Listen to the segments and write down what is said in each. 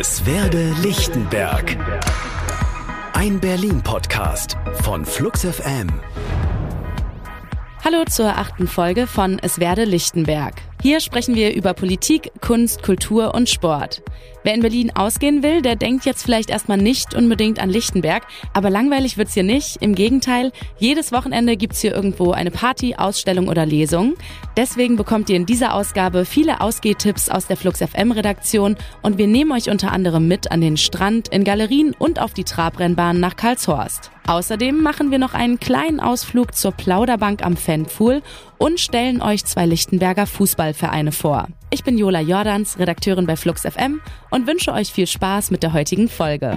Es werde Lichtenberg. Ein Berlin-Podcast von Flux FM. Hallo zur achten Folge von Es werde Lichtenberg. Hier sprechen wir über Politik, Kunst, Kultur und Sport. Wer in Berlin ausgehen will, der denkt jetzt vielleicht erstmal nicht unbedingt an Lichtenberg, aber langweilig wird's hier nicht. Im Gegenteil, jedes Wochenende gibt's hier irgendwo eine Party, Ausstellung oder Lesung. Deswegen bekommt ihr in dieser Ausgabe viele Ausgehtipps aus der Flux FM Redaktion und wir nehmen euch unter anderem mit an den Strand, in Galerien und auf die Trabrennbahn nach Karlshorst. Außerdem machen wir noch einen kleinen Ausflug zur Plauderbank am Fanpool und stellen euch zwei Lichtenberger Fußballvereine vor. Ich bin Jola Jordans, Redakteurin bei Flux FM und wünsche euch viel Spaß mit der heutigen Folge.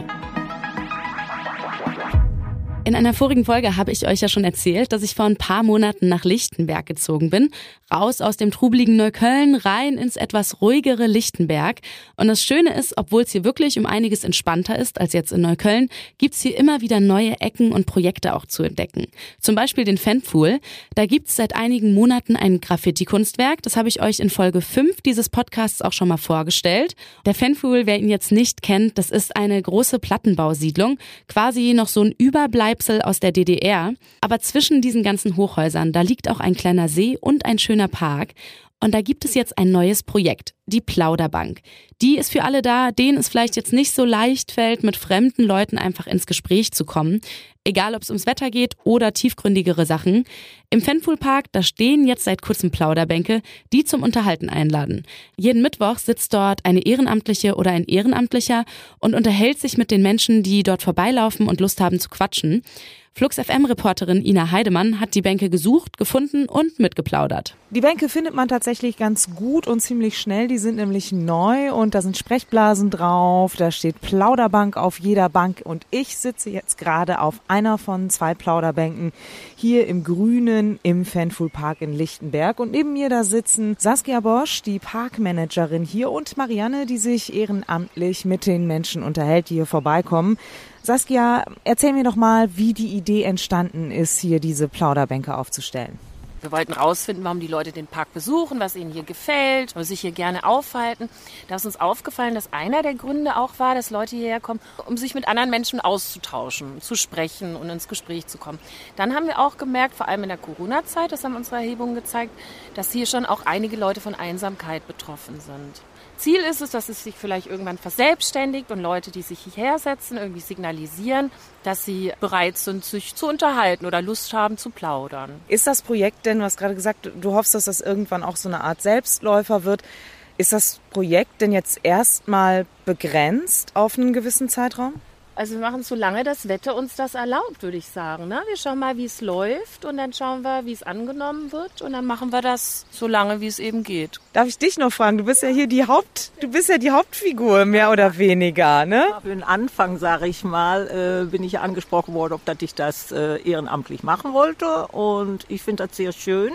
In einer vorigen Folge habe ich euch ja schon erzählt, dass ich vor ein paar Monaten nach Lichtenberg gezogen bin. Raus aus dem trubeligen Neukölln, rein ins etwas ruhigere Lichtenberg. Und das Schöne ist, obwohl es hier wirklich um einiges entspannter ist als jetzt in Neukölln, gibt's hier immer wieder neue Ecken und Projekte auch zu entdecken. Zum Beispiel den Fanpool. Da gibt's seit einigen Monaten ein Graffiti-Kunstwerk. Das habe ich euch in Folge 5 dieses Podcasts auch schon mal vorgestellt. Der Fanpool, wer ihn jetzt nicht kennt, das ist eine große Plattenbausiedlung. Quasi noch so ein Überbleib Überbleibsel aus der DDR. Aber zwischen diesen ganzen Hochhäusern, da liegt auch ein kleiner See und ein schöner Park. Und da gibt es jetzt ein neues Projekt, die Plauderbank. Die ist für alle da, denen es vielleicht jetzt nicht so leicht fällt, mit fremden Leuten einfach ins Gespräch zu kommen. Egal, ob es ums Wetter geht oder tiefgründigere Sachen. Im Fanpool-Park, da stehen jetzt seit kurzem Plauderbänke, die zum Unterhalten einladen. Jeden Mittwoch sitzt dort eine Ehrenamtliche oder ein Ehrenamtlicher und unterhält sich mit den Menschen, die dort vorbeilaufen und Lust haben zu quatschen. Flux FM-Reporterin Ina Heidemann hat die Bänke gesucht, gefunden und mitgeplaudert. Die Bänke findet man tatsächlich ganz gut und ziemlich schnell. Die sind nämlich neu und da sind Sprechblasen drauf, da steht Plauderbank auf jeder Bank und ich sitze jetzt gerade auf einer von zwei Plauderbänken hier im Grünen im Fanful Park in Lichtenberg und neben mir da sitzen Saskia Bosch, die Parkmanagerin hier und Marianne, die sich ehrenamtlich mit den Menschen unterhält, die hier vorbeikommen. Saskia, erzähl mir doch mal, wie die Idee entstanden ist, hier diese Plauderbänke aufzustellen. Wir wollten rausfinden, warum die Leute den Park besuchen, was ihnen hier gefällt, und sich hier gerne aufhalten. Da ist uns aufgefallen, dass einer der Gründe auch war, dass Leute hierher kommen, um sich mit anderen Menschen auszutauschen, zu sprechen und ins Gespräch zu kommen. Dann haben wir auch gemerkt, vor allem in der Corona-Zeit, das haben unsere Erhebungen gezeigt, dass hier schon auch einige Leute von Einsamkeit betroffen sind. Ziel ist es, dass es sich vielleicht irgendwann verselbstständigt und Leute, die sich hierher setzen, irgendwie signalisieren, dass sie bereit sind, sich zu unterhalten oder Lust haben zu plaudern. Ist das Projekt denn, du hast gerade gesagt, du hoffst, dass das irgendwann auch so eine Art Selbstläufer wird. Ist das Projekt denn jetzt erstmal begrenzt auf einen gewissen Zeitraum? Also wir machen es so lange das Wetter uns das erlaubt, würde ich sagen. Ne? Wir schauen mal, wie es läuft und dann schauen wir, wie es angenommen wird und dann machen wir das so lange, wie es eben geht. Darf ich dich noch fragen? Du bist ja hier die Haupt, du bist ja die Hauptfigur mehr oder weniger, ne? Für den Anfang, sage ich mal, äh, bin ich ja angesprochen worden, ob dass ich das äh, ehrenamtlich machen wollte und ich finde das sehr schön,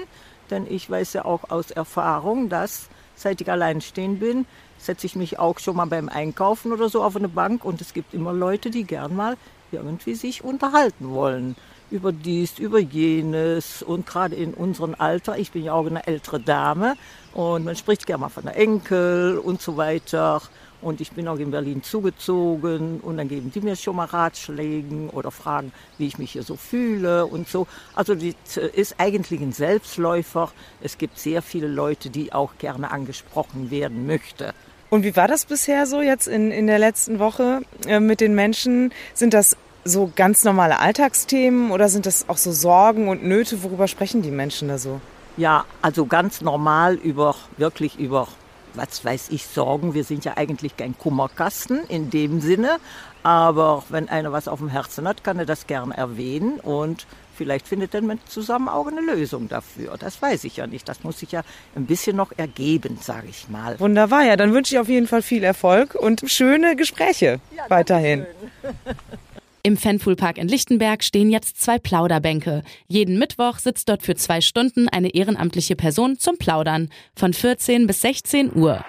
denn ich weiß ja auch aus Erfahrung, dass seit ich allein stehen bin, setze ich mich auch schon mal beim Einkaufen oder so auf eine Bank und es gibt immer Leute, die gern mal irgendwie sich unterhalten wollen über dies, über jenes und gerade in unserem Alter, ich bin ja auch eine ältere Dame und man spricht gerne mal von der Enkel und so weiter und ich bin auch in Berlin zugezogen und dann geben die mir schon mal Ratschläge oder fragen, wie ich mich hier so fühle und so. Also das ist eigentlich ein Selbstläufer. Es gibt sehr viele Leute, die auch gerne angesprochen werden möchten. Und wie war das bisher so jetzt in, in der letzten Woche äh, mit den Menschen? Sind das so ganz normale Alltagsthemen oder sind das auch so Sorgen und Nöte? Worüber sprechen die Menschen da so? Ja, also ganz normal über, wirklich über, was weiß ich, Sorgen. Wir sind ja eigentlich kein Kummerkasten in dem Sinne. Aber wenn einer was auf dem Herzen hat, kann er das gern erwähnen und vielleicht findet dann man zusammen auch eine Lösung dafür. Das weiß ich ja nicht. Das muss sich ja ein bisschen noch ergeben, sage ich mal. Wunderbar, ja, dann wünsche ich auf jeden Fall viel Erfolg und schöne Gespräche ja, weiterhin. Im Fanpool-Park in Lichtenberg stehen jetzt zwei Plauderbänke. Jeden Mittwoch sitzt dort für zwei Stunden eine ehrenamtliche Person zum Plaudern von 14 bis 16 Uhr.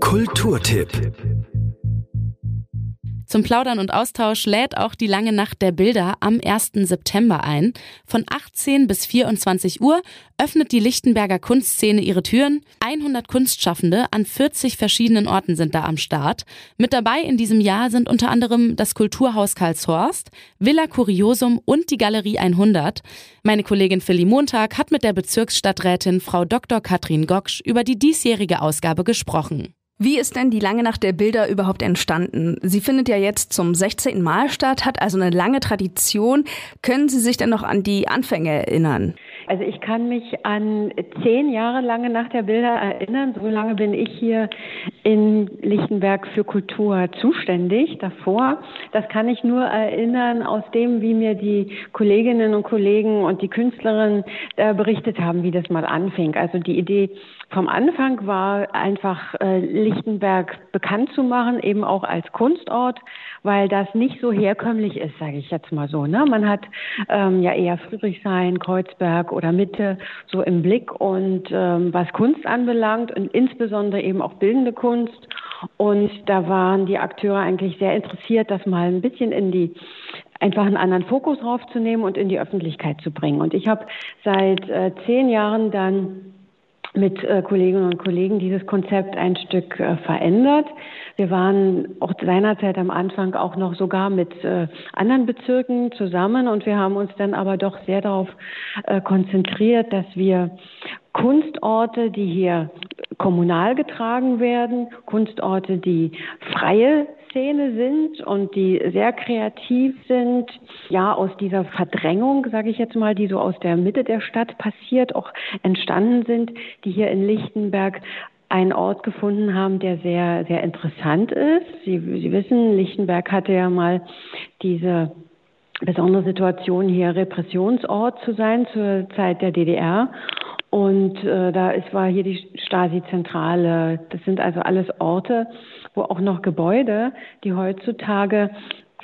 Kulturtipp Zum Plaudern und Austausch lädt auch die lange Nacht der Bilder am 1. September ein. Von 18 bis 24 Uhr öffnet die Lichtenberger Kunstszene ihre Türen. 100 Kunstschaffende an 40 verschiedenen Orten sind da am Start. Mit dabei in diesem Jahr sind unter anderem das Kulturhaus Karlshorst, Villa Curiosum und die Galerie 100. Meine Kollegin Philly Montag hat mit der Bezirksstadträtin Frau Dr. Katrin Goksch über die diesjährige Ausgabe gesprochen. Wie ist denn die Lange Nacht der Bilder überhaupt entstanden? Sie findet ja jetzt zum 16. Mal statt, hat also eine lange Tradition. Können Sie sich denn noch an die Anfänge erinnern? Also ich kann mich an zehn Jahre lange nach der Bilder erinnern. So lange bin ich hier in Lichtenberg für Kultur zuständig davor. Das kann ich nur erinnern aus dem, wie mir die Kolleginnen und Kollegen und die Künstlerinnen äh, berichtet haben, wie das mal anfing. Also die Idee vom Anfang war einfach äh, Lichtenberg bekannt zu machen, eben auch als Kunstort, weil das nicht so herkömmlich ist, sage ich jetzt mal so. Ne? Man hat ähm, ja eher Friedrichshain, Kreuzberg oder Mitte so im Blick und ähm, was Kunst anbelangt und insbesondere eben auch bildende Kunst. Und da waren die Akteure eigentlich sehr interessiert, das mal ein bisschen in die einfach einen anderen Fokus draufzunehmen und in die Öffentlichkeit zu bringen. Und ich habe seit äh, zehn Jahren dann mit äh, Kolleginnen und Kollegen dieses Konzept ein Stück äh, verändert. Wir waren auch seinerzeit am Anfang auch noch sogar mit äh, anderen Bezirken zusammen und wir haben uns dann aber doch sehr darauf äh, konzentriert, dass wir Kunstorte, die hier kommunal getragen werden, Kunstorte, die freie Szene sind und die sehr kreativ sind, ja aus dieser Verdrängung, sage ich jetzt mal, die so aus der Mitte der Stadt passiert, auch entstanden sind, die hier in Lichtenberg einen Ort gefunden haben, der sehr, sehr interessant ist. Sie, Sie wissen, Lichtenberg hatte ja mal diese besondere Situation, hier Repressionsort zu sein zur Zeit der DDR. Und äh, da ist, war hier die Stasi-Zentrale. Das sind also alles Orte, wo auch noch Gebäude, die heutzutage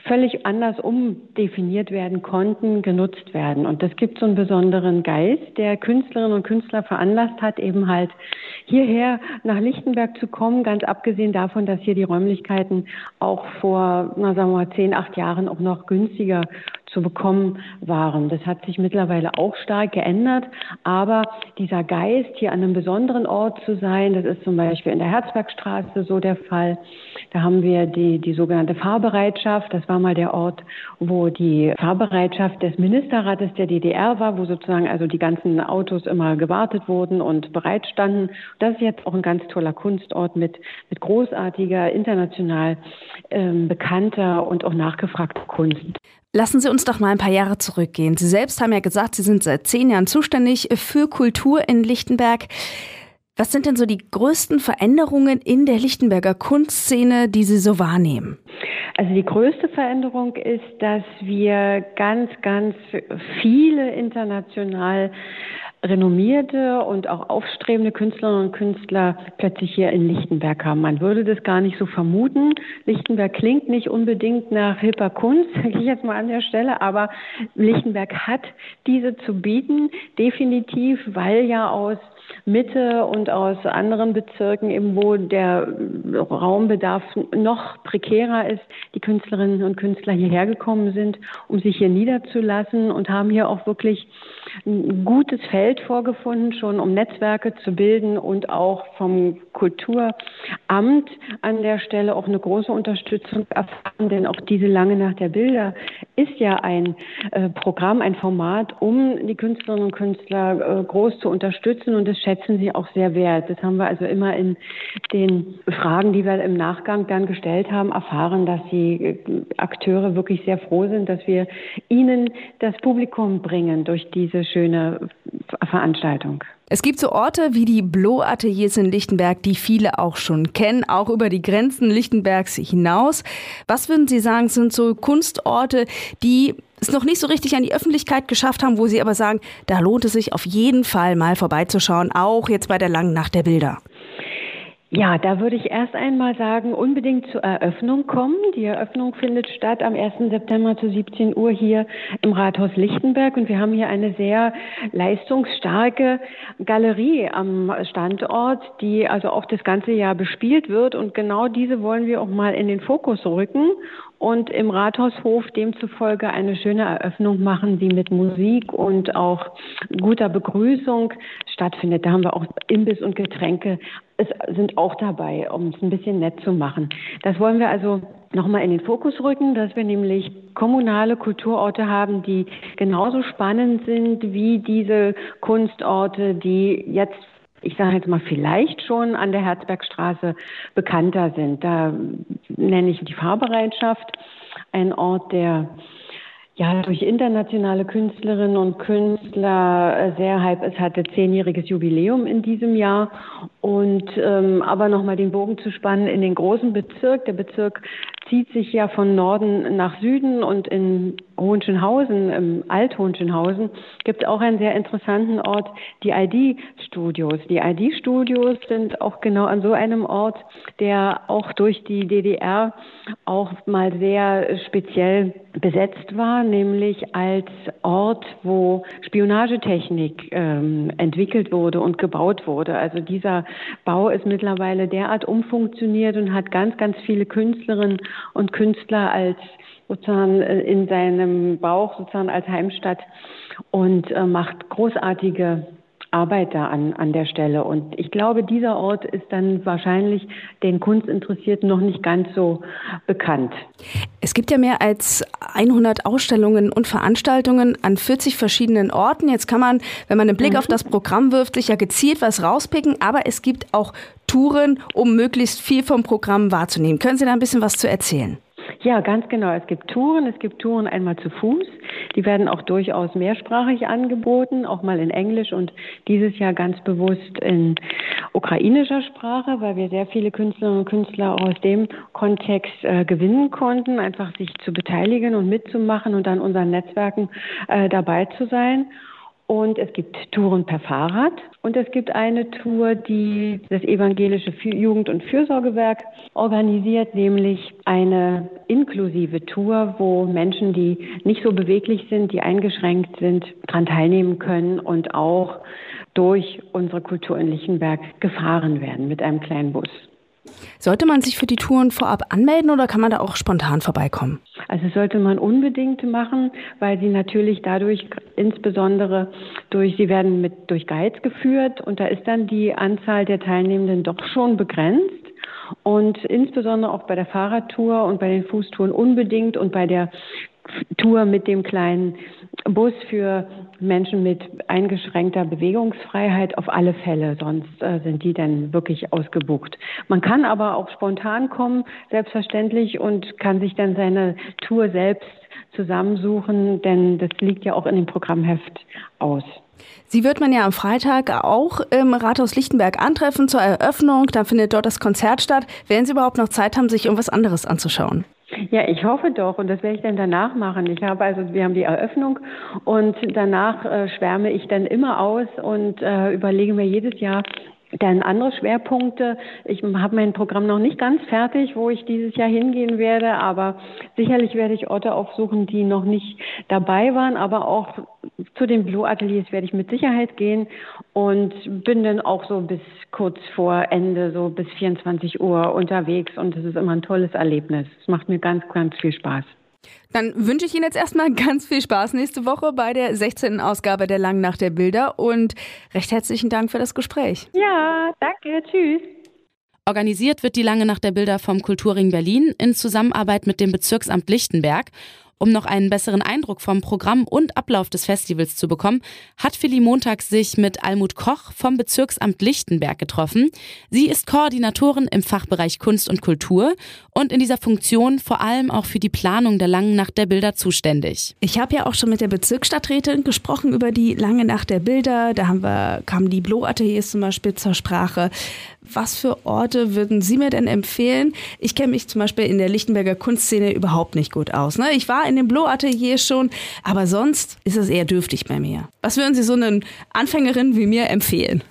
völlig anders umdefiniert werden konnten, genutzt werden. Und das gibt so einen besonderen Geist, der Künstlerinnen und Künstler veranlasst hat, eben halt hierher nach Lichtenberg zu kommen, ganz abgesehen davon, dass hier die Räumlichkeiten auch vor, na sagen wir mal, zehn, acht Jahren auch noch günstiger zu bekommen waren. Das hat sich mittlerweile auch stark geändert, aber dieser Geist, hier an einem besonderen Ort zu sein, das ist zum Beispiel in der Herzbergstraße so der Fall. Da haben wir die, die sogenannte Fahrbereitschaft. Das war mal der Ort, wo die Fahrbereitschaft des Ministerrates der DDR war, wo sozusagen also die ganzen Autos immer gewartet wurden und bereit standen. Das ist jetzt auch ein ganz toller Kunstort mit, mit großartiger, international ähm, bekannter und auch nachgefragter Kunst. Lassen Sie uns doch mal ein paar Jahre zurückgehen. Sie selbst haben ja gesagt, Sie sind seit zehn Jahren zuständig für Kultur in Lichtenberg. Was sind denn so die größten Veränderungen in der Lichtenberger Kunstszene, die Sie so wahrnehmen? Also die größte Veränderung ist, dass wir ganz, ganz viele international renommierte und auch aufstrebende Künstlerinnen und Künstler plötzlich hier in Lichtenberg haben. Man würde das gar nicht so vermuten. Lichtenberg klingt nicht unbedingt nach hipper Kunst, sage ich jetzt mal an der Stelle, aber Lichtenberg hat diese zu bieten, definitiv, weil ja aus Mitte und aus anderen Bezirken, eben wo der Raumbedarf noch prekärer ist, die Künstlerinnen und Künstler hierher gekommen sind, um sich hier niederzulassen und haben hier auch wirklich ein gutes Feld vorgefunden, schon um Netzwerke zu bilden und auch vom Kulturamt an der Stelle auch eine große Unterstützung erfahren, denn auch diese lange Nacht der Bilder ist ja ein äh, Programm, ein Format, um die Künstlerinnen und Künstler äh, groß zu unterstützen und das schätzen sie auch sehr wert. Das haben wir also immer in den Fragen, die wir im Nachgang dann gestellt haben, erfahren, dass die äh, Akteure wirklich sehr froh sind, dass wir ihnen das Publikum bringen durch diese schöne Veranstaltung. Es gibt so Orte wie die Blow-Ateliers in Lichtenberg, die viele auch schon kennen, auch über die Grenzen Lichtenbergs hinaus. Was würden Sie sagen, sind so Kunstorte, die es noch nicht so richtig an die Öffentlichkeit geschafft haben, wo Sie aber sagen, da lohnt es sich auf jeden Fall mal vorbeizuschauen, auch jetzt bei der langen Nacht der Bilder? Ja, da würde ich erst einmal sagen, unbedingt zur Eröffnung kommen. Die Eröffnung findet statt am 1. September zu 17 Uhr hier im Rathaus Lichtenberg und wir haben hier eine sehr leistungsstarke Galerie am Standort, die also auch das ganze Jahr bespielt wird und genau diese wollen wir auch mal in den Fokus rücken und im Rathaushof demzufolge eine schöne Eröffnung machen, die mit Musik und auch guter Begrüßung stattfindet. Da haben wir auch Imbiss und Getränke es sind auch dabei, um es ein bisschen nett zu machen. Das wollen wir also nochmal in den Fokus rücken, dass wir nämlich kommunale Kulturorte haben, die genauso spannend sind wie diese Kunstorte, die jetzt ich sage jetzt mal vielleicht schon an der Herzbergstraße bekannter sind. Da nenne ich die Fahrbereitschaft, ein Ort, der ja, durch internationale Künstlerinnen und Künstler sehr hype. Es hatte zehnjähriges Jubiläum in diesem Jahr. Und ähm, aber nochmal den Bogen zu spannen in den großen Bezirk. Der Bezirk zieht sich ja von Norden nach Süden und in Hohenschönhausen, im Alt-Hohenschönhausen, gibt es auch einen sehr interessanten Ort, die ID-Studios. Die ID-Studios sind auch genau an so einem Ort, der auch durch die DDR auch mal sehr speziell besetzt war, nämlich als Ort, wo Spionagetechnik ähm, entwickelt wurde und gebaut wurde. Also dieser Bau ist mittlerweile derart umfunktioniert und hat ganz, ganz viele Künstlerinnen und Künstler als sozusagen äh, in seinem Bauch sozusagen als Heimstatt und äh, macht großartige Arbeit da an, an der Stelle. Und ich glaube, dieser Ort ist dann wahrscheinlich den Kunstinteressierten noch nicht ganz so bekannt. Es gibt ja mehr als 100 Ausstellungen und Veranstaltungen an 40 verschiedenen Orten. Jetzt kann man, wenn man einen Blick mhm. auf das Programm wirft, sich ja gezielt was rauspicken, aber es gibt auch Touren, um möglichst viel vom Programm wahrzunehmen. Können Sie da ein bisschen was zu erzählen? Ja, ganz genau. Es gibt Touren. Es gibt Touren einmal zu Fuß. Die werden auch durchaus mehrsprachig angeboten, auch mal in Englisch und dieses Jahr ganz bewusst in ukrainischer Sprache, weil wir sehr viele Künstlerinnen und Künstler auch aus dem Kontext äh, gewinnen konnten, einfach sich zu beteiligen und mitzumachen und an unseren Netzwerken äh, dabei zu sein. Und es gibt Touren per Fahrrad. Und es gibt eine Tour, die das Evangelische Jugend- und Fürsorgewerk organisiert, nämlich eine inklusive Tour, wo Menschen, die nicht so beweglich sind, die eingeschränkt sind, daran teilnehmen können und auch durch unsere Kultur in Lichtenberg gefahren werden mit einem kleinen Bus. Sollte man sich für die Touren vorab anmelden oder kann man da auch spontan vorbeikommen? Also sollte man unbedingt machen, weil sie natürlich dadurch insbesondere durch, sie werden mit durch Guides geführt und da ist dann die Anzahl der Teilnehmenden doch schon begrenzt. Und insbesondere auch bei der Fahrradtour und bei den Fußtouren unbedingt und bei der Tour mit dem kleinen Bus für Menschen mit eingeschränkter Bewegungsfreiheit auf alle Fälle, sonst äh, sind die dann wirklich ausgebucht. Man kann aber auch spontan kommen, selbstverständlich, und kann sich dann seine Tour selbst zusammensuchen, denn das liegt ja auch in dem Programmheft aus. Sie wird man ja am Freitag auch im Rathaus Lichtenberg antreffen zur Eröffnung. Dann findet dort das Konzert statt. Werden Sie überhaupt noch Zeit haben, sich irgendwas anderes anzuschauen? Ja, ich hoffe doch und das werde ich dann danach machen. Ich habe also, wir haben die Eröffnung und danach äh, schwärme ich dann immer aus und äh, überlege mir jedes Jahr, dann andere Schwerpunkte. Ich habe mein Programm noch nicht ganz fertig, wo ich dieses Jahr hingehen werde, aber sicherlich werde ich Orte aufsuchen, die noch nicht dabei waren, aber auch zu den Blue Ateliers werde ich mit Sicherheit gehen und bin dann auch so bis kurz vor Ende, so bis 24 Uhr unterwegs und es ist immer ein tolles Erlebnis. Es macht mir ganz, ganz viel Spaß. Dann wünsche ich Ihnen jetzt erstmal ganz viel Spaß nächste Woche bei der 16. Ausgabe der Langen Nacht der Bilder und recht herzlichen Dank für das Gespräch. Ja, danke. Tschüss. Organisiert wird die Lange Nacht der Bilder vom Kulturring Berlin in Zusammenarbeit mit dem Bezirksamt Lichtenberg. Um noch einen besseren Eindruck vom Programm und Ablauf des Festivals zu bekommen, hat Philly Montag sich mit Almut Koch vom Bezirksamt Lichtenberg getroffen. Sie ist Koordinatorin im Fachbereich Kunst und Kultur und in dieser Funktion vor allem auch für die Planung der Langen Nacht der Bilder zuständig. Ich habe ja auch schon mit der Bezirksstadträtin gesprochen über die Lange Nacht der Bilder. Da haben wir, kamen die Blow-Ateliers zum Beispiel zur Sprache. Was für Orte würden Sie mir denn empfehlen? Ich kenne mich zum Beispiel in der Lichtenberger Kunstszene überhaupt nicht gut aus. Ne? Ich war in dem Blow-Atelier schon, aber sonst ist es eher dürftig bei mir. Was würden Sie so einer Anfängerin wie mir empfehlen?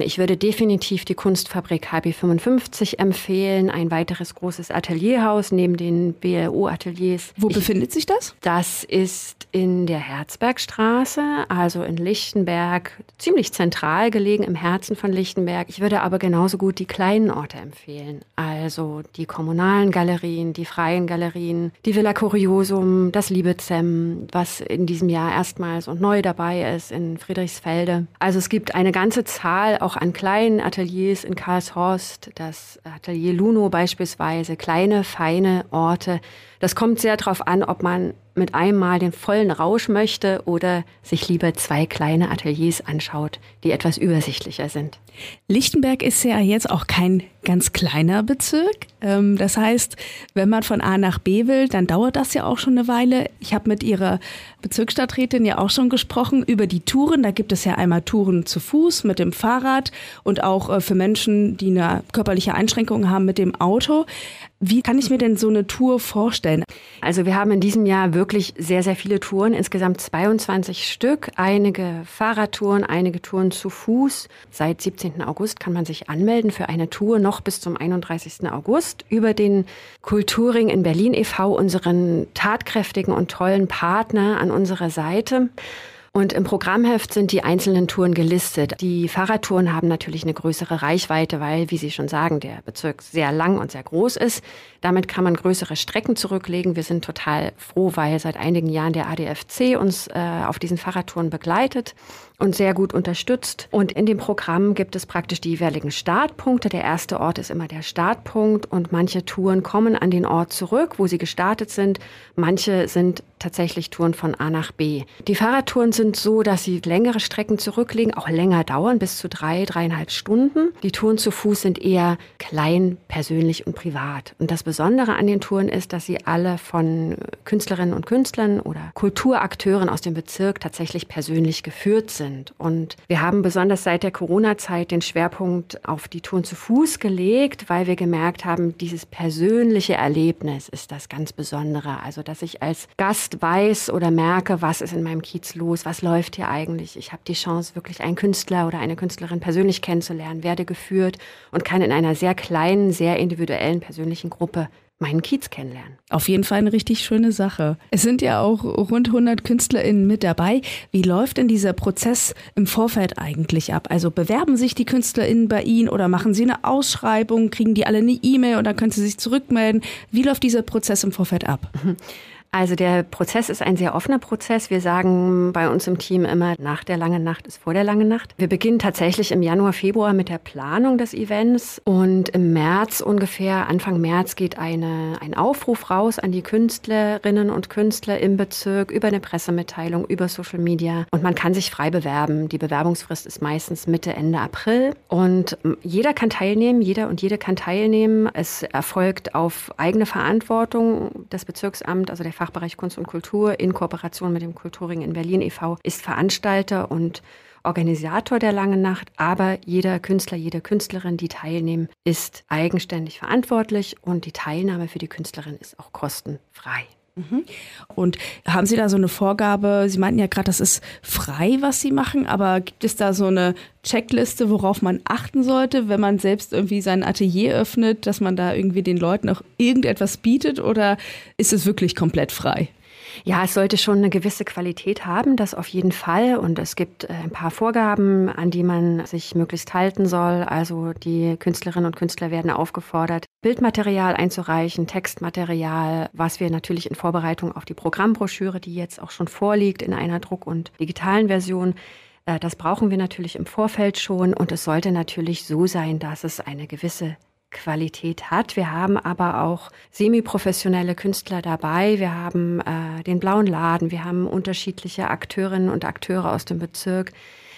Ich würde definitiv die Kunstfabrik HB55 empfehlen, ein weiteres großes Atelierhaus neben den BLO-Ateliers. Wo ich, befindet sich das? Das ist in der Herzbergstraße, also in Lichtenberg, ziemlich zentral gelegen im Herzen von Lichtenberg. Ich würde aber genauso gut die kleinen Orte empfehlen, also die kommunalen Galerien, die freien Galerien, die Villa Curiosum, das Liebezem, was in diesem Jahr erstmals und neu dabei ist in Friedrichsfelde. Also es gibt eine ganze Zahl auch an kleinen Ateliers in Karlshorst, das Atelier Luno beispielsweise, kleine, feine Orte. Das kommt sehr darauf an, ob man mit einem Mal den vollen Rausch möchte oder sich lieber zwei kleine Ateliers anschaut, die etwas übersichtlicher sind. Lichtenberg ist ja jetzt auch kein ganz kleiner Bezirk. Ähm, das heißt, wenn man von A nach B will, dann dauert das ja auch schon eine Weile. Ich habe mit Ihrer Bezirksstadträtin ja auch schon gesprochen über die Touren. Da gibt es ja einmal Touren zu Fuß mit dem Fahrrad und auch äh, für Menschen, die eine körperliche Einschränkung haben mit dem Auto. Wie kann ich mir denn so eine Tour vorstellen? Also wir haben in diesem Jahr wirklich sehr, sehr viele Touren, insgesamt 22 Stück, einige Fahrradtouren, einige Touren zu Fuß. Seit 17. August kann man sich anmelden für eine Tour noch bis zum 31. August über den Kulturring in Berlin e.V., unseren tatkräftigen und tollen Partner an unserer Seite. Und im Programmheft sind die einzelnen Touren gelistet. Die Fahrradtouren haben natürlich eine größere Reichweite, weil, wie Sie schon sagen, der Bezirk sehr lang und sehr groß ist. Damit kann man größere Strecken zurücklegen. Wir sind total froh, weil seit einigen Jahren der ADFC uns äh, auf diesen Fahrradtouren begleitet und sehr gut unterstützt. Und in dem Programm gibt es praktisch die jeweiligen Startpunkte. Der erste Ort ist immer der Startpunkt und manche Touren kommen an den Ort zurück, wo sie gestartet sind. Manche sind tatsächlich Touren von A nach B. Die Fahrradtouren sind so, dass sie längere Strecken zurücklegen, auch länger dauern, bis zu drei, dreieinhalb Stunden. Die Touren zu Fuß sind eher klein, persönlich und privat. Und das Besondere an den Touren ist, dass sie alle von Künstlerinnen und Künstlern oder Kulturakteuren aus dem Bezirk tatsächlich persönlich geführt sind sind. Und wir haben besonders seit der Corona-Zeit den Schwerpunkt auf die Touren zu Fuß gelegt, weil wir gemerkt haben, dieses persönliche Erlebnis ist das ganz Besondere. Also, dass ich als Gast weiß oder merke, was ist in meinem Kiez los, was läuft hier eigentlich. Ich habe die Chance, wirklich einen Künstler oder eine Künstlerin persönlich kennenzulernen, werde geführt und kann in einer sehr kleinen, sehr individuellen persönlichen Gruppe meinen Kiez kennenlernen. Auf jeden Fall eine richtig schöne Sache. Es sind ja auch rund 100 KünstlerInnen mit dabei. Wie läuft denn dieser Prozess im Vorfeld eigentlich ab? Also bewerben sich die KünstlerInnen bei Ihnen oder machen Sie eine Ausschreibung? Kriegen die alle eine E-Mail und dann können Sie sich zurückmelden? Wie läuft dieser Prozess im Vorfeld ab? Also der Prozess ist ein sehr offener Prozess. Wir sagen bei uns im Team immer, nach der langen Nacht ist vor der langen Nacht. Wir beginnen tatsächlich im Januar, Februar mit der Planung des Events und im März ungefähr, Anfang März geht eine, ein Aufruf raus an die Künstlerinnen und Künstler im Bezirk über eine Pressemitteilung, über Social Media und man kann sich frei bewerben. Die Bewerbungsfrist ist meistens Mitte, Ende April und jeder kann teilnehmen, jeder und jede kann teilnehmen. Es erfolgt auf eigene Verantwortung des Bezirksamts, also der Fachbereich Kunst und Kultur in Kooperation mit dem Kulturring in Berlin e.V. ist Veranstalter und Organisator der Langen Nacht, aber jeder Künstler, jede Künstlerin, die teilnehmen, ist eigenständig verantwortlich und die Teilnahme für die Künstlerin ist auch kostenfrei. Mhm. Und haben Sie da so eine Vorgabe? Sie meinten ja gerade, das ist frei, was Sie machen, aber gibt es da so eine Checkliste, worauf man achten sollte, wenn man selbst irgendwie sein Atelier öffnet, dass man da irgendwie den Leuten auch irgendetwas bietet oder ist es wirklich komplett frei? Ja, es sollte schon eine gewisse Qualität haben, das auf jeden Fall. Und es gibt äh, ein paar Vorgaben, an die man sich möglichst halten soll. Also die Künstlerinnen und Künstler werden aufgefordert, Bildmaterial einzureichen, Textmaterial, was wir natürlich in Vorbereitung auf die Programmbroschüre, die jetzt auch schon vorliegt in einer Druck- und digitalen Version, äh, das brauchen wir natürlich im Vorfeld schon und es sollte natürlich so sein, dass es eine gewisse Qualität hat. Wir haben aber auch semiprofessionelle Künstler dabei. Wir haben äh, den Blauen Laden. Wir haben unterschiedliche Akteurinnen und Akteure aus dem Bezirk.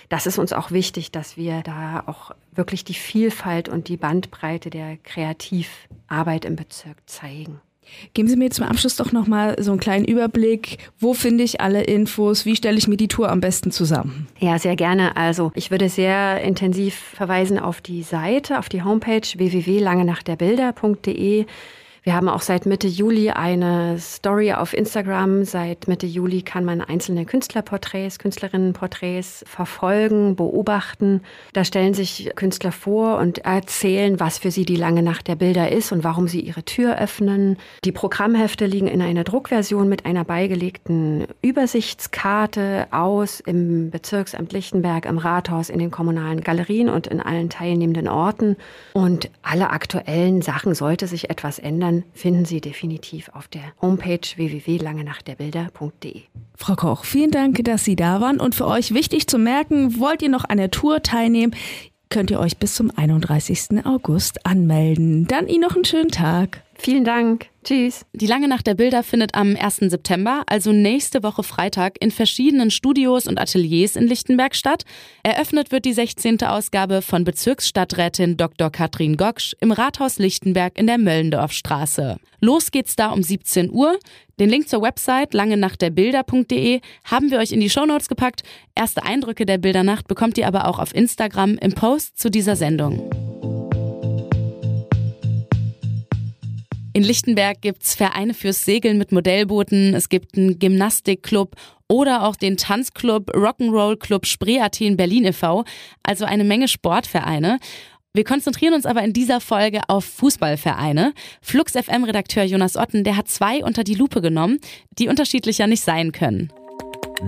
Das ist uns auch wichtig, dass wir da auch wirklich die Vielfalt und die Bandbreite der Kreativarbeit im Bezirk zeigen. Geben Sie mir zum Abschluss doch noch mal so einen kleinen Überblick. Wo finde ich alle Infos? Wie stelle ich mir die Tour am besten zusammen? Ja, sehr gerne. Also ich würde sehr intensiv verweisen auf die Seite, auf die Homepage www.langenachtderbilder.de. Wir haben auch seit Mitte Juli eine Story auf Instagram. Seit Mitte Juli kann man einzelne Künstlerporträts, Künstlerinnenporträts verfolgen, beobachten. Da stellen sich Künstler vor und erzählen, was für sie die lange Nacht der Bilder ist und warum sie ihre Tür öffnen. Die Programmhefte liegen in einer Druckversion mit einer beigelegten Übersichtskarte aus im Bezirksamt Lichtenberg, im Rathaus, in den kommunalen Galerien und in allen teilnehmenden Orten. Und alle aktuellen Sachen, sollte sich etwas ändern, finden Sie definitiv auf der Homepage www.langenachtderbilder.de. Frau Koch, vielen Dank, dass Sie da waren. Und für euch wichtig zu merken, wollt ihr noch an der Tour teilnehmen, könnt ihr euch bis zum 31. August anmelden. Dann Ihnen noch einen schönen Tag. Vielen Dank. Tschüss. Die lange Nacht der Bilder findet am 1. September, also nächste Woche Freitag, in verschiedenen Studios und Ateliers in Lichtenberg statt. Eröffnet wird die 16. Ausgabe von Bezirksstadträtin Dr. Katrin Goksch im Rathaus Lichtenberg in der Möllendorfstraße. Los geht's da um 17 Uhr. Den Link zur Website langenachtderbilder.de haben wir euch in die Shownotes gepackt. Erste Eindrücke der Bildernacht bekommt ihr aber auch auf Instagram im Post zu dieser Sendung. In Lichtenberg gibt's Vereine fürs Segeln mit Modellbooten, es gibt einen Gymnastikclub oder auch den Tanzclub Rock'n'Roll Club Spree Athen Berlin e.V., also eine Menge Sportvereine. Wir konzentrieren uns aber in dieser Folge auf Fußballvereine. Flux FM Redakteur Jonas Otten, der hat zwei unter die Lupe genommen, die unterschiedlicher nicht sein können.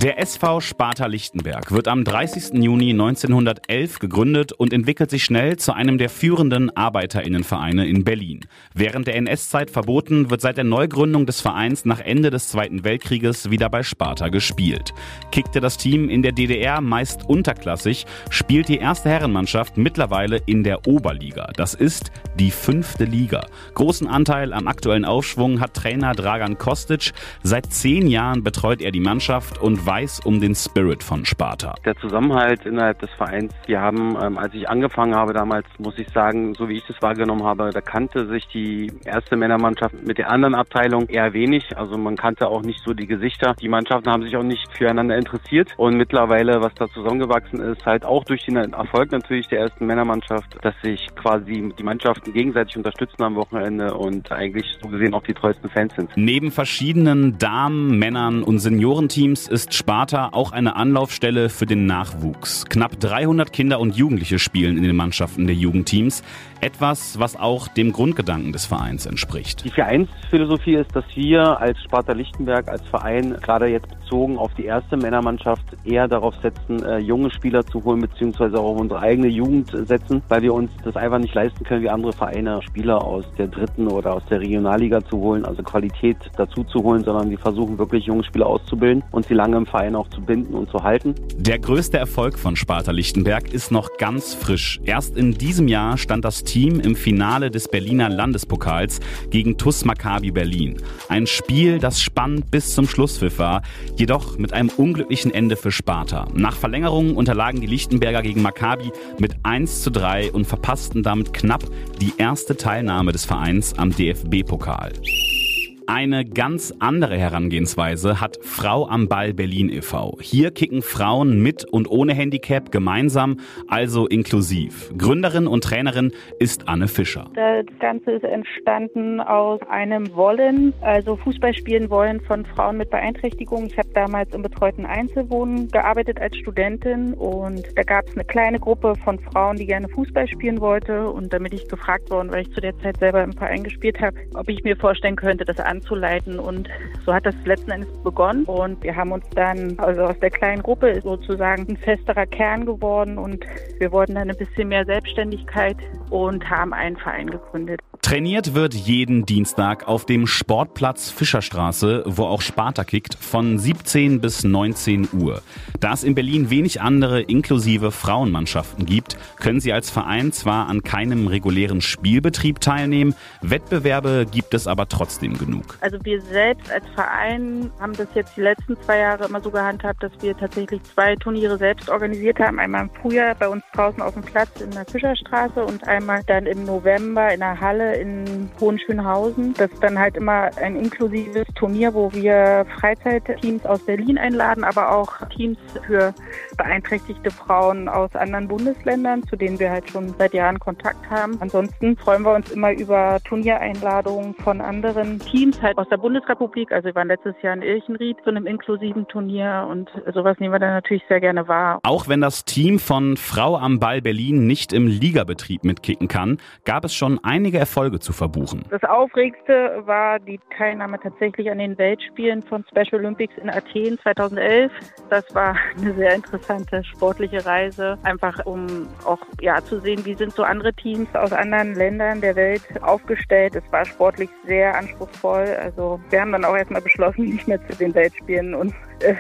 Der SV Sparta Lichtenberg wird am 30. Juni 1911 gegründet und entwickelt sich schnell zu einem der führenden Arbeiterinnenvereine in Berlin. Während der NS-Zeit verboten, wird seit der Neugründung des Vereins nach Ende des Zweiten Weltkrieges wieder bei Sparta gespielt. Kickte das Team in der DDR meist unterklassig, spielt die erste Herrenmannschaft mittlerweile in der Oberliga. Das ist die fünfte Liga. Großen Anteil am aktuellen Aufschwung hat Trainer Dragan Kostic. Seit zehn Jahren betreut er die Mannschaft und weiß um den Spirit von Sparta. Der Zusammenhalt innerhalb des Vereins, wir haben, ähm, als ich angefangen habe damals, muss ich sagen, so wie ich das wahrgenommen habe, da kannte sich die erste Männermannschaft mit der anderen Abteilung eher wenig. Also man kannte auch nicht so die Gesichter. Die Mannschaften haben sich auch nicht füreinander interessiert. Und mittlerweile, was da zusammengewachsen ist, halt auch durch den Erfolg natürlich der ersten Männermannschaft, dass sich quasi die Mannschaften gegenseitig unterstützen am Wochenende und eigentlich so gesehen auch die treuesten Fans sind. Neben verschiedenen Damen, Männern und Seniorenteams ist ist Sparta auch eine Anlaufstelle für den Nachwuchs. Knapp 300 Kinder und Jugendliche spielen in den Mannschaften der Jugendteams. Etwas, was auch dem Grundgedanken des Vereins entspricht. Die Vereinsphilosophie ist, dass wir als Sparta Lichtenberg, als Verein, gerade jetzt bezogen auf die erste Männermannschaft, eher darauf setzen, äh, junge Spieler zu holen, beziehungsweise auch unsere eigene Jugend setzen, weil wir uns das einfach nicht leisten können, wie andere Vereine Spieler aus der dritten oder aus der Regionalliga zu holen, also Qualität dazu zu holen, sondern wir versuchen wirklich junge Spieler auszubilden und sie lange im Verein auch zu binden und zu halten. Der größte Erfolg von Sparta Lichtenberg ist noch ganz frisch. Erst in diesem Jahr stand das Team im Finale des Berliner Landespokals gegen TUS Maccabi Berlin. Ein Spiel, das spannend bis zum Schlusspfiff war, jedoch mit einem unglücklichen Ende für Sparta. Nach Verlängerung unterlagen die Lichtenberger gegen Maccabi mit 1 zu 3 und verpassten damit knapp die erste Teilnahme des Vereins am DFB-Pokal. Eine ganz andere Herangehensweise hat Frau am Ball Berlin e.V. Hier kicken Frauen mit und ohne Handicap gemeinsam, also inklusiv. Gründerin und Trainerin ist Anne Fischer. Das Ganze ist entstanden aus einem Wollen, also Fußball spielen wollen von Frauen mit Beeinträchtigung. Ich habe damals im betreuten Einzelwohnen gearbeitet als Studentin und da gab es eine kleine Gruppe von Frauen, die gerne Fußball spielen wollte und damit ich gefragt worden, weil ich zu der Zeit selber im Verein gespielt habe, ob ich mir vorstellen könnte, das anzuleiten. Und so hat das letzten Endes begonnen. Und wir haben uns dann, also aus der kleinen Gruppe ist sozusagen ein festerer Kern geworden und wir wollten dann ein bisschen mehr Selbstständigkeit und haben einen Verein gegründet. Trainiert wird jeden Dienstag auf dem Sportplatz Fischerstraße, wo auch Sparta kickt, von 17 bis 19 Uhr. Da es in Berlin wenig andere inklusive Frauenmannschaften gibt, können sie als Verein zwar an keinem regulären Spielbetrieb teilnehmen, Wettbewerbe gibt es aber trotzdem genug. Also wir selbst als Verein haben das jetzt die letzten zwei Jahre immer so gehandhabt, dass wir tatsächlich zwei Turniere selbst organisiert haben. Einmal im Frühjahr bei uns draußen auf dem Platz in der Fischerstraße und einmal dann im November in der Halle in Hohenschönhausen. Das ist dann halt immer ein inklusives Turnier, wo wir Freizeitteams aus Berlin einladen, aber auch Teams für beeinträchtigte Frauen aus anderen Bundesländern, zu denen wir halt schon seit Jahren Kontakt haben. Ansonsten freuen wir uns immer über Turniereinladungen von anderen Teams halt aus der Bundesrepublik. Also wir waren letztes Jahr in Irchenried zu einem inklusiven Turnier und sowas nehmen wir dann natürlich sehr gerne wahr. Auch wenn das Team von Frau am Ball Berlin nicht im Ligabetrieb mitkicken kann, gab es schon einige Erfolge zu verbuchen. Das Aufregste war die Teilnahme tatsächlich an den Weltspielen von Special Olympics in Athen 2011. Das war eine sehr interessante sportliche Reise, einfach um auch ja zu sehen, wie sind so andere Teams aus anderen Ländern der Welt aufgestellt. Es war sportlich sehr anspruchsvoll. Also wir haben dann auch erstmal beschlossen, nicht mehr zu den Weltspielen uns äh,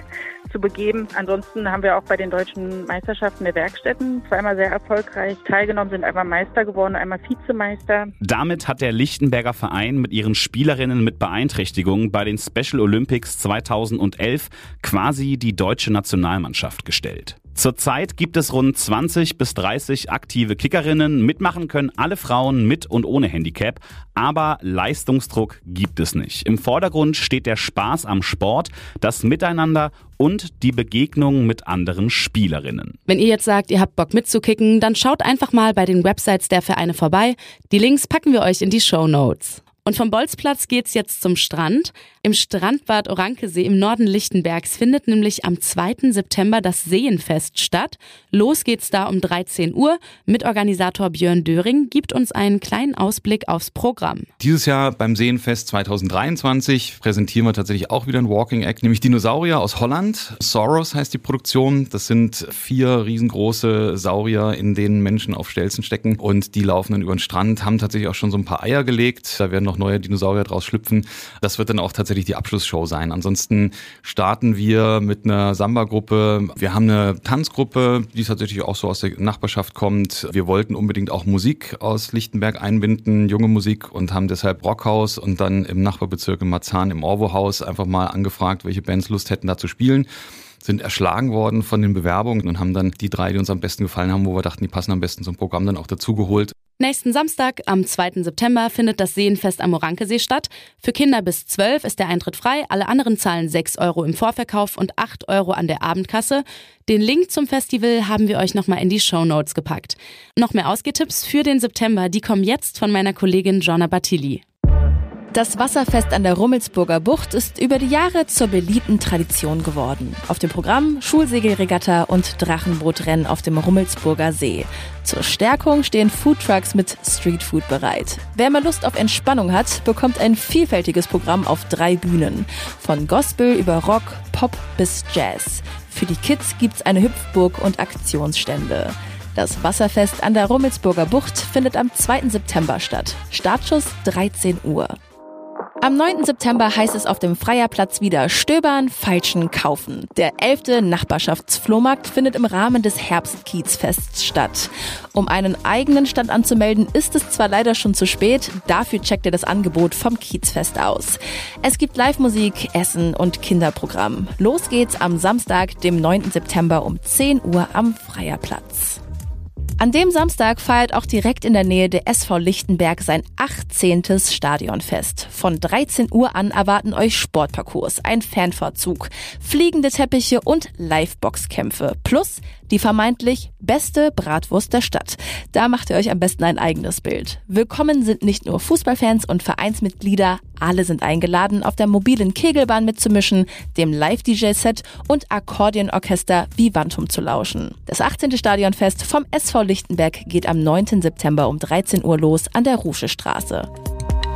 zu begeben. Ansonsten haben wir auch bei den deutschen Meisterschaften der Werkstätten zweimal sehr erfolgreich teilgenommen, sind einmal Meister geworden, einmal Vizemeister. Damit hat der Lichtenberger Verein mit ihren Spielerinnen mit Beeinträchtigung bei den Special Olympics 2011 quasi die deutsche Nationalmannschaft gestellt. Zurzeit gibt es rund 20 bis 30 aktive Kickerinnen. Mitmachen können alle Frauen mit und ohne Handicap, aber Leistungsdruck gibt es nicht. Im Vordergrund steht der Spaß am Sport, das Miteinander und die Begegnung mit anderen Spielerinnen. Wenn ihr jetzt sagt, ihr habt Bock mitzukicken, dann schaut einfach mal bei den Websites der Vereine vorbei. Die Links packen wir euch in die Show Notes. Und vom Bolzplatz geht's jetzt zum Strand. Im Strandbad Orankesee im Norden Lichtenbergs findet nämlich am 2. September das Seenfest statt. Los geht's da um 13 Uhr. Mitorganisator Björn Döring gibt uns einen kleinen Ausblick aufs Programm. Dieses Jahr beim Seenfest 2023 präsentieren wir tatsächlich auch wieder ein Walking Act, nämlich Dinosaurier aus Holland. Soros heißt die Produktion. Das sind vier riesengroße Saurier, in denen Menschen auf Stelzen stecken und die laufen dann über den Strand, haben tatsächlich auch schon so ein paar Eier gelegt. Da werden noch neue Dinosaurier draus schlüpfen. Das wird dann auch tatsächlich die Abschlussshow sein. Ansonsten starten wir mit einer Samba-Gruppe. Wir haben eine Tanzgruppe, die tatsächlich auch so aus der Nachbarschaft kommt. Wir wollten unbedingt auch Musik aus Lichtenberg einbinden, junge Musik und haben deshalb Rockhaus und dann im Nachbarbezirk in Marzahn im Orwo-Haus einfach mal angefragt, welche Bands Lust hätten da zu spielen sind erschlagen worden von den Bewerbungen und haben dann die drei, die uns am besten gefallen haben, wo wir dachten, die passen am besten zum Programm, dann auch dazugeholt. Nächsten Samstag, am 2. September, findet das Seenfest am Orankesee statt. Für Kinder bis 12 ist der Eintritt frei. Alle anderen zahlen 6 Euro im Vorverkauf und 8 Euro an der Abendkasse. Den Link zum Festival haben wir euch nochmal in die Show Notes gepackt. Noch mehr Ausgehtipps für den September, die kommen jetzt von meiner Kollegin Jonna Batilli. Das Wasserfest an der Rummelsburger Bucht ist über die Jahre zur beliebten Tradition geworden. Auf dem Programm Schulsegelregatta und Drachenbootrennen auf dem Rummelsburger See. Zur Stärkung stehen Foodtrucks mit Streetfood bereit. Wer mal Lust auf Entspannung hat, bekommt ein vielfältiges Programm auf drei Bühnen. Von Gospel über Rock, Pop bis Jazz. Für die Kids gibt's eine Hüpfburg und Aktionsstände. Das Wasserfest an der Rummelsburger Bucht findet am 2. September statt. Startschuss 13 Uhr. Am 9. September heißt es auf dem Freierplatz wieder Stöbern, Feilschen, Kaufen. Der 11. Nachbarschaftsflohmarkt findet im Rahmen des Herbstkiezfests statt. Um einen eigenen Stand anzumelden, ist es zwar leider schon zu spät, dafür checkt ihr das Angebot vom Kiezfest aus. Es gibt Live-Musik, Essen und Kinderprogramm. Los geht's am Samstag, dem 9. September um 10 Uhr am Freierplatz. An dem Samstag feiert auch direkt in der Nähe der SV Lichtenberg sein 18. Stadionfest. Von 13 Uhr an erwarten euch Sportparcours, ein Fanvorzug, fliegende Teppiche und Liveboxkämpfe. Plus die vermeintlich beste Bratwurst der Stadt. Da macht ihr euch am besten ein eigenes Bild. Willkommen sind nicht nur Fußballfans und Vereinsmitglieder, alle sind eingeladen, auf der mobilen Kegelbahn mitzumischen, dem Live-DJ-Set und Akkordeonorchester Vivantum zu lauschen. Das 18. Stadionfest vom SV Lichtenberg geht am 9. September um 13 Uhr los an der Rusche Straße.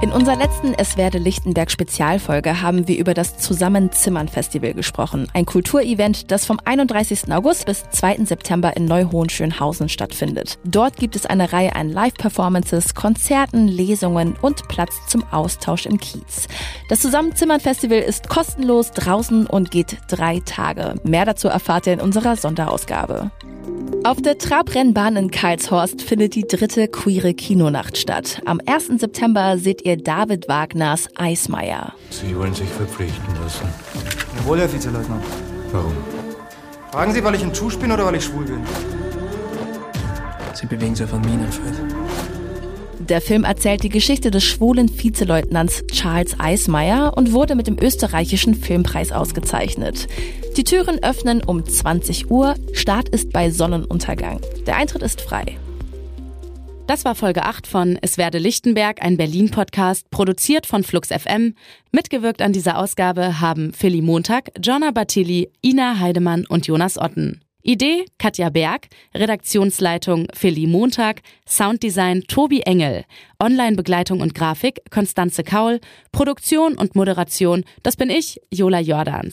In unserer letzten Es werde Lichtenberg Spezialfolge haben wir über das Zusammenzimmern Festival gesprochen. Ein Kulturevent, das vom 31. August bis 2. September in Neuhohenschönhausen stattfindet. Dort gibt es eine Reihe an Live-Performances, Konzerten, Lesungen und Platz zum Austausch im Kiez. Das Zusammenzimmern Festival ist kostenlos draußen und geht drei Tage. Mehr dazu erfahrt ihr in unserer Sonderausgabe. Auf der Trabrennbahn in Karlshorst findet die dritte queere Kinonacht statt. Am 1. September seht ihr David Wagners Eismeier. Sie wollen sich verpflichten lassen. Jawohl, Herr Vizeleutnant. Warum? Fragen Sie, weil ich ein Tschusch bin oder weil ich schwul bin? Sie bewegen sich ein Minenfeld. Der Film erzählt die Geschichte des schwulen Vizeleutnants Charles Eismeier und wurde mit dem österreichischen Filmpreis ausgezeichnet. Die Türen öffnen um 20 Uhr, Start ist bei Sonnenuntergang. Der Eintritt ist frei. Das war Folge 8 von Es werde Lichtenberg, ein Berlin-Podcast, produziert von Flux FM. Mitgewirkt an dieser Ausgabe haben Philly Montag, Jonna Battilli, Ina Heidemann und Jonas Otten. Idee Katja Berg, Redaktionsleitung Philly Montag, Sounddesign Tobi Engel, Online-Begleitung und Grafik Konstanze Kaul, Produktion und Moderation, das bin ich, Jola Jordans.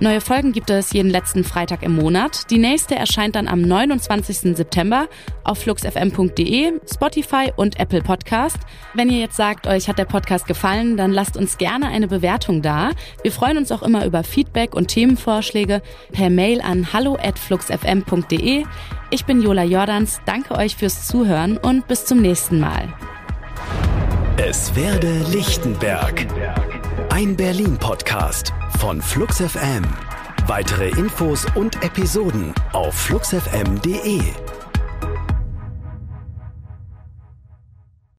Neue Folgen gibt es jeden letzten Freitag im Monat. Die nächste erscheint dann am 29. September auf fluxfm.de, Spotify und Apple Podcast. Wenn ihr jetzt sagt, euch hat der Podcast gefallen, dann lasst uns gerne eine Bewertung da. Wir freuen uns auch immer über Feedback und Themenvorschläge per Mail an hallo@fluxfm.de. Ich bin Jola Jordans, danke euch fürs Zuhören und bis zum nächsten Mal. Es werde Lichtenberg. Ein Berlin-Podcast von Flux FM. Weitere Infos und Episoden auf fluxfm.de.